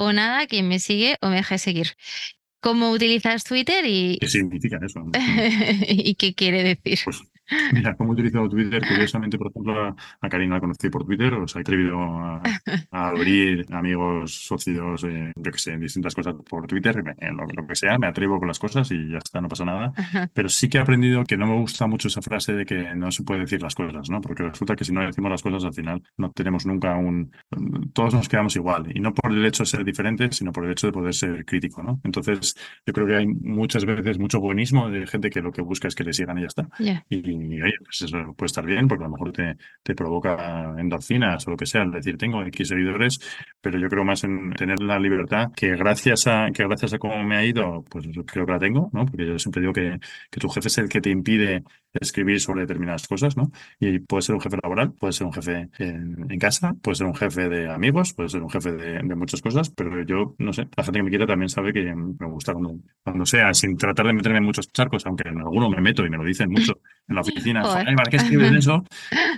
O nada, quien me sigue o me deja de seguir. ¿Cómo utilizas Twitter y, ¿Qué significa eso? y qué quiere decir? Pues Mira, cómo he utilizado Twitter, curiosamente, por ejemplo, a, Karina la conocí por Twitter, o sea, he atrevido a, a abrir amigos, socios, eh, yo que sé, distintas cosas por Twitter, me- lo, lo que sea, me atrevo con las cosas y ya está, no pasa nada. Ajá. Pero sí que he aprendido que no me gusta mucho esa frase de que no se puede decir las cosas, ¿no? Porque resulta que si no decimos las cosas, al final no tenemos nunca un... Todos nos quedamos igual, y no por el hecho de ser diferentes, sino por el hecho de poder ser crítico, ¿no? Entonces, yo creo que hay muchas veces mucho buenismo de gente que lo que busca es que le sigan y ya está. Ya. Y, oye, pues eso puede estar bien, porque a lo mejor te, te provoca endorfinas o lo que sea, el decir tengo X seguidores, pero yo creo más en tener la libertad que gracias a que gracias a cómo me ha ido, pues creo que la tengo, ¿no? Porque yo siempre digo que, que tu jefe es el que te impide escribir sobre determinadas cosas, ¿no? Y puede ser un jefe laboral, puede ser un jefe en, casa, puede ser un jefe de amigos, puede ser un jefe de, de muchas cosas, pero yo, no sé, la gente que me quiere también sabe que me gusta cuando, cuando sea, sin tratar de meterme en muchos charcos, aunque en alguno me meto y me lo dicen mucho en la oficina, Joder. "Ay, ¿para qué escribes eso?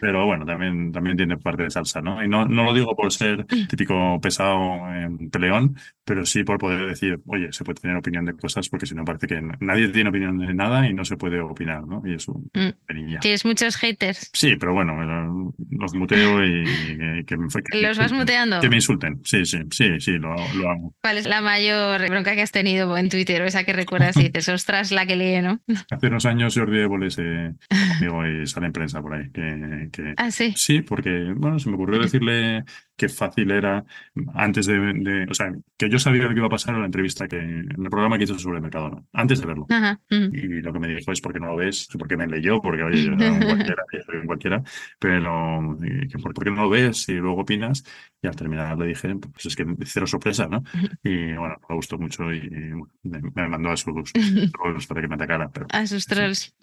Pero bueno, también, también tiene parte de salsa, ¿no? Y no, no lo digo por ser típico pesado peleón, pero sí por poder decir, oye, se puede tener opinión de cosas, porque si no parece que nadie tiene opinión de nada y no se puede opinar, ¿no? Y eso, Mm. Tienes muchos haters. Sí, pero bueno, eh, los muteo y, y que, me, que- ¿Los vas muteando? Que me insulten. Sí, sí, sí, sí, lo, lo hago. ¿Cuál es la mayor bronca que has tenido en Twitter o esa que recuerdas y dices, ostras, la que leí, ¿no? Hace unos años Jordi Évole se conmigo y sale en prensa por ahí. Que, que- Ah, sí. Sí, porque, bueno, se me ocurrió decirle qué fácil era antes de, de- o sea, que yo sabía lo que iba a pasar en la entrevista que, en el programa que hizo sobre Mercadona, antes de verlo. Ajá. mm. Y lo que me dijo es porque no lo ves, porque me leyó, porque oye, yo era un cualquiera, yo soy un cualquiera, pero y que por, ¿por qué no lo ves y luego opinas? Y al terminar le dije, pues es que cero sorpresa, ¿no? Y bueno, me gustó mucho y me, me mandó a sus trolls para que me atacara, pero A sus trolls.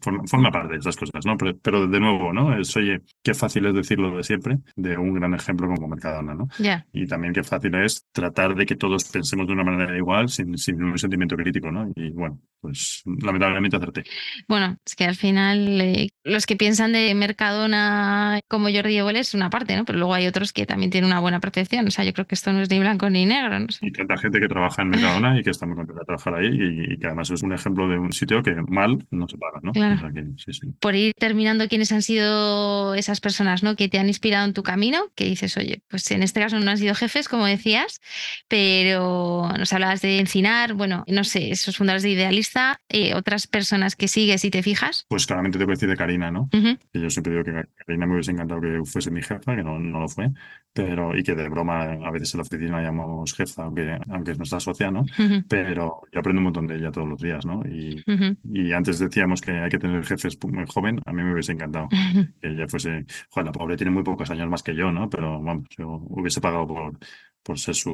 forma, forma parte de esas cosas, ¿no? Pero, pero de nuevo, ¿no? Es, oye, qué fácil es decirlo de siempre, de un gran ejemplo como Mercadona, ¿no? Ya. Y también qué fácil es tratar de que todos pensemos de una manera igual, sin, sin un sentimiento crítico, ¿no? Y bueno, pues lamentablemente acerté. Bueno, es que al final eh, los que piensan de Mercadona como Jordi Évole es una parte, ¿no? Pero luego hay otros que también tienen una buena percepción. O sea, yo creo que esto no es ni blanco ni negro, no. Y tanta gente que trabaja en Mercadona y que está muy contenta de trabajar ahí y, y que además es un ejemplo de un sitio que mal no se paga, ¿no? Claro. O sea que, sí, sí. Por ir terminando, ¿quiénes han sido esas personas ¿no? que te han inspirado en tu camino? Que dices, oye, pues en este caso no han sido jefes, como decías, pero nos hablabas de Encinar, bueno, no sé, esos fundadores de Idealista, eh, otras personas que sigues y te fijas. Pues claramente te voy a decir de Karina, ¿no? Que yo siempre digo que Karina me hubiese encantado que fuese mi jefa, que no, no lo fue, pero y que de broma a veces en la oficina la llamamos jefa, aunque, aunque es nuestra socia, ¿no? Pero yo aprendo un montón de ella todos los días, ¿no? Y, y antes decíamos que hay que tener jefes muy joven, a mí me hubiese encantado que ella fuese, joder, la pobre tiene muy pocos años más que yo, ¿no? Pero vamos, yo hubiese pagado por, por ser su,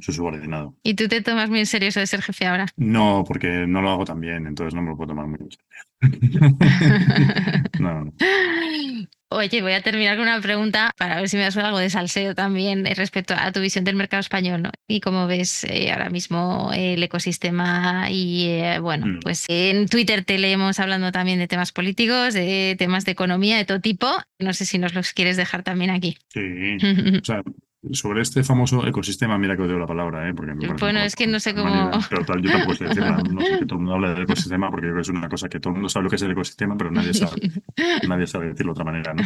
su subordinado. ¿Y tú te tomas muy en serio eso de ser jefe ahora? No, porque no lo hago tan bien, entonces no me lo puedo tomar muy en serio. No, no. Oye, voy a terminar con una pregunta para ver si me das algo de salseo también eh, respecto a tu visión del mercado español, ¿no? Y cómo ves eh, ahora mismo el ecosistema y, eh, bueno, Mm. pues en Twitter te leemos hablando también de temas políticos, de temas de economía, de todo tipo. No sé si nos los quieres dejar también aquí. Sí, o sea, sobre este famoso ecosistema, mira que odio la palabra, ¿eh? Porque me Bueno, es que no sé cómo. Pero tal, yo tampoco sé decirla. No sé que todo el mundo habla del ecosistema porque yo creo que es una cosa que todo el mundo sabe lo que es el ecosistema, pero nadie sabe, nadie sabe decirlo de otra manera, ¿no?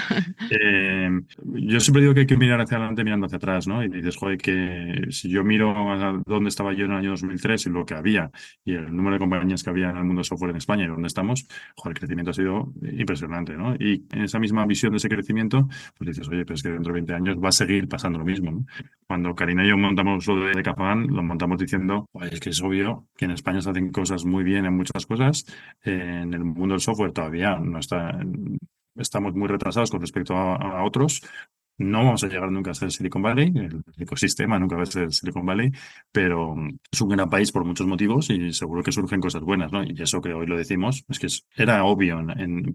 Eh, yo siempre digo que hay que mirar hacia adelante mirando hacia atrás, ¿no? Y dices, joder, que si yo miro a dónde estaba yo en el año 2003 y lo que había y el número de compañías que había en el mundo software en España y donde estamos, joder, el crecimiento ha sido impresionante, ¿no? Y en esa misma visión de ese crecimiento, pues dices, oye, pero es que dentro de 20 años va a seguir pasando lo mismo, Cuando Karina y yo montamos lo de Decafan, lo montamos diciendo, "Oye, es que es obvio que en España se hacen cosas muy bien en muchas cosas, en el mundo del software todavía no está, estamos muy retrasados con respecto a, otros. No vamos a llegar nunca a ser Silicon Valley, el ecosistema nunca va a ser Silicon Valley, pero es un gran país por muchos motivos y seguro que surgen cosas buenas, ¿no? Y eso que hoy lo decimos, es que era obvio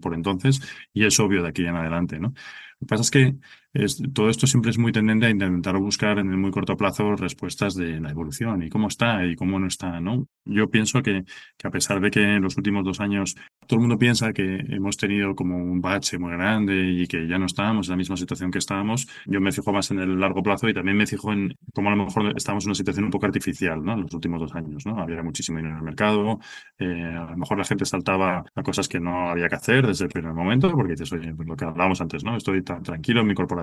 por entonces y es obvio de aquí en adelante. Lo que pasa es que es- todo esto siempre es muy tendente a intentar buscar en el muy corto plazo respuestas de la evolución y cómo está y cómo no está, ¿no? Yo pienso que, que a pesar de que en los últimos dos años todo el mundo piensa que hemos tenido como un bache muy grande y que ya no estábamos en la misma situación que estábamos, yo me fijo más en el largo plazo y también me fijo en cómo a lo mejor estamos en una situación un poco artificial, ¿no? En los últimos dos años, ¿no? Había muchísimo dinero en el mercado, eh, a lo mejor la gente saltaba a cosas que no había que hacer desde el primer momento, porque dices, oye, pues lo que hablábamos antes, ¿no? Estoy tan tranquilo en mi corporación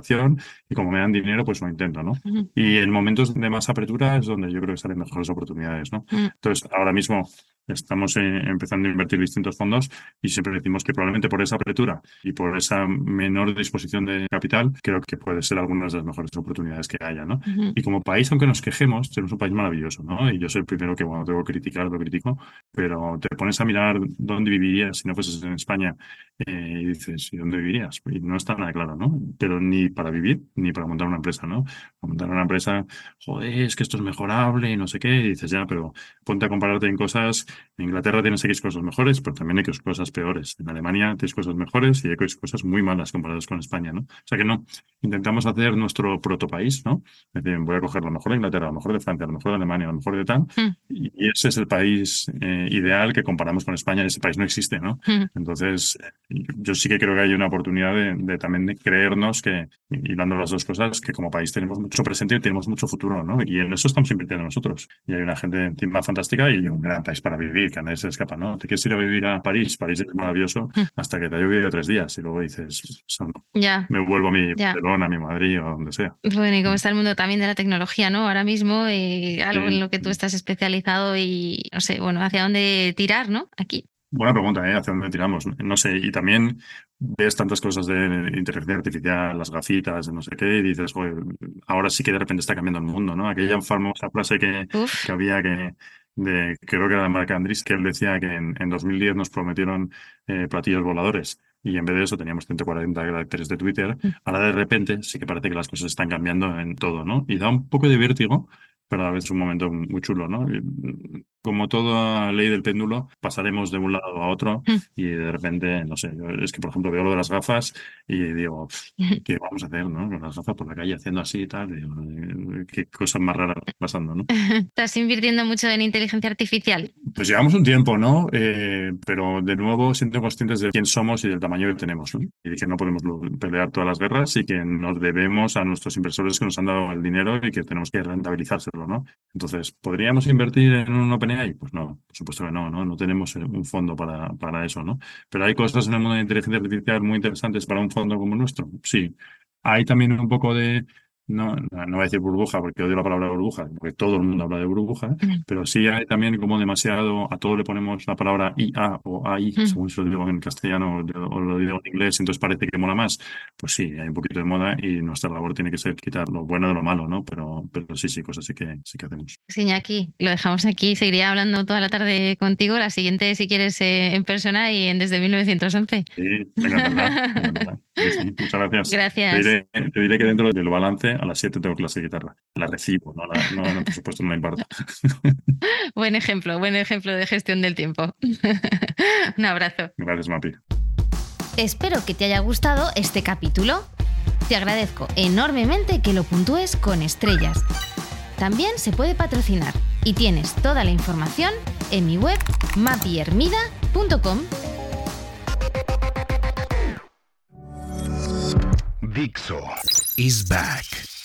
y como me dan dinero, pues lo intento, ¿no? Y en momentos de más apertura es donde yo creo que salen mejores oportunidades, ¿no? Mm. Entonces, ahora mismo estamos eh, empezando a invertir distintos fondos y siempre decimos que probablemente por esa apertura y por esa menor disposición de capital, creo que puede ser algunas de las mejores oportunidades que haya, ¿no? Y como país, aunque nos quejemos, tenemos un país maravilloso, ¿no? Y yo soy el primero que, bueno, tengo que criticar, lo critico, pero te pones a mirar dónde vivirías si no fueses en España eh, y dices, ¿y dónde vivirías? Y no está nada claro, ¿no? Pero ni para vivir, ni para montar una empresa, ¿no? Montar una empresa, joder, es que esto es mejorable y no sé qué, y dices, ya, pero ponte a compararte en cosas. En Inglaterra tienes X cosas mejores, pero también hay cosas peores. En Alemania tienes cosas mejores y hay cosas muy malas comparadas con España, ¿no? O sea que no, intentamos hacer nuestro protopaís, ¿no? Es decir, voy a coger lo mejor de Inglaterra, lo mejor de Francia, lo mejor de Alemania, lo mejor de tal, Mm. y ese es el país eh, ideal que comparamos con España y ese país no existe, ¿no? Mm. Entonces, yo sí que creo que hay una oportunidad de, de también de creernos que, hilando las dos cosas, que como país tenemos mucho presente y tenemos mucho futuro, ¿no? Y en eso estamos invirtiendo nosotros. Y hay una gente encima fantástica y un gran país para vivir, que a nadie se escapa, ¿no? Te quieres ir a vivir a París, París es maravilloso, hasta que te ha llovido tres días y luego dices, "Son- Ya. me vuelvo a mi Ya. Barcelona, a mi Madrid o donde sea. Bueno, y cómo está el mundo también de la tecnología, ¿no? Ahora mismo, eh, algo Sí. en lo que tú estás especializado y no sé, bueno, hacia dónde tirar, ¿no? Aquí. Buena pregunta, ¿eh? ¿Hacia dónde tiramos? No sé, y también ves tantas cosas de inteligencia artificial, las gafitas, no sé qué, y dices, joder, ahora sí que de repente está cambiando el mundo, ¿no? Aquella famosa frase que, que había que, de, creo que era de Marc Andrees, que él decía que en, en 2010 nos prometieron eh, platillos voladores. Y en vez de eso teníamos 140 caracteres de Twitter. Ahora de repente sí que parece que las cosas están cambiando en todo, ¿no? Y da un poco de vértigo, pero a la vez es un momento muy chulo, ¿no? Y, Como toda ley del péndulo, pasaremos de un lado a otro Mm. y de repente, no sé, es que por ejemplo veo lo de las gafas y digo, "Pff, ¿qué vamos a hacer, no? Con las gafas por la calle haciendo así y tal, digo, eh, qué cosas más raras pasando, ¿no? ¿Estás invirtiendo mucho en inteligencia artificial? Pues llevamos un tiempo, ¿no? Eh, pero de nuevo siendo conscientes de quién somos y del tamaño que tenemos, ¿no? Y de que no podemos pelear todas las guerras y que nos debemos a nuestros inversores que nos han dado el dinero y que tenemos que rentabilizárselo, ¿no? Entonces, ¿podríamos invertir en un OpenAI? Pues no, por supuesto que no, ¿no? No tenemos eh, un fondo para, para eso, ¿no? Pero hay cosas en el mundo de inteligencia artificial muy interesantes para un fondo como el nuestro. Sí. Hay también un poco de, no, no no voy a decir burbuja porque odio la palabra burbuja, porque todo el mundo habla de burbuja, Mm. pero sí hay también como demasiado, a todo le ponemos la palabra IA o AI, Mm. según si lo digo en castellano o lo digo en inglés, entonces parece que mola más. Pues sí, hay un poquito de moda y nuestra labor tiene que ser quitar lo bueno de lo malo, ¿no? Pero, pero sí, sí, cosas sí que, sí que hacemos. Sí, Iñaki, lo dejamos aquí. Seguiría hablando toda la tarde contigo. La siguiente, si quieres, eh, en persona y en desde 1911. Sí, me encantará. Sí, sí, muchas gracias. Gracias. Te diré, te diré que dentro del balance a las 7 tengo clase de guitarra. La recibo, no, la, no, no, por supuesto no me importa. Buen ejemplo, buen ejemplo de gestión del tiempo. Un abrazo. Gracias, Mapi. Espero que te haya gustado este capítulo. Te agradezco enormemente que lo puntúes con estrellas. También se puede patrocinar y tienes toda la información en mi web mapiermida.com. Dixo is back.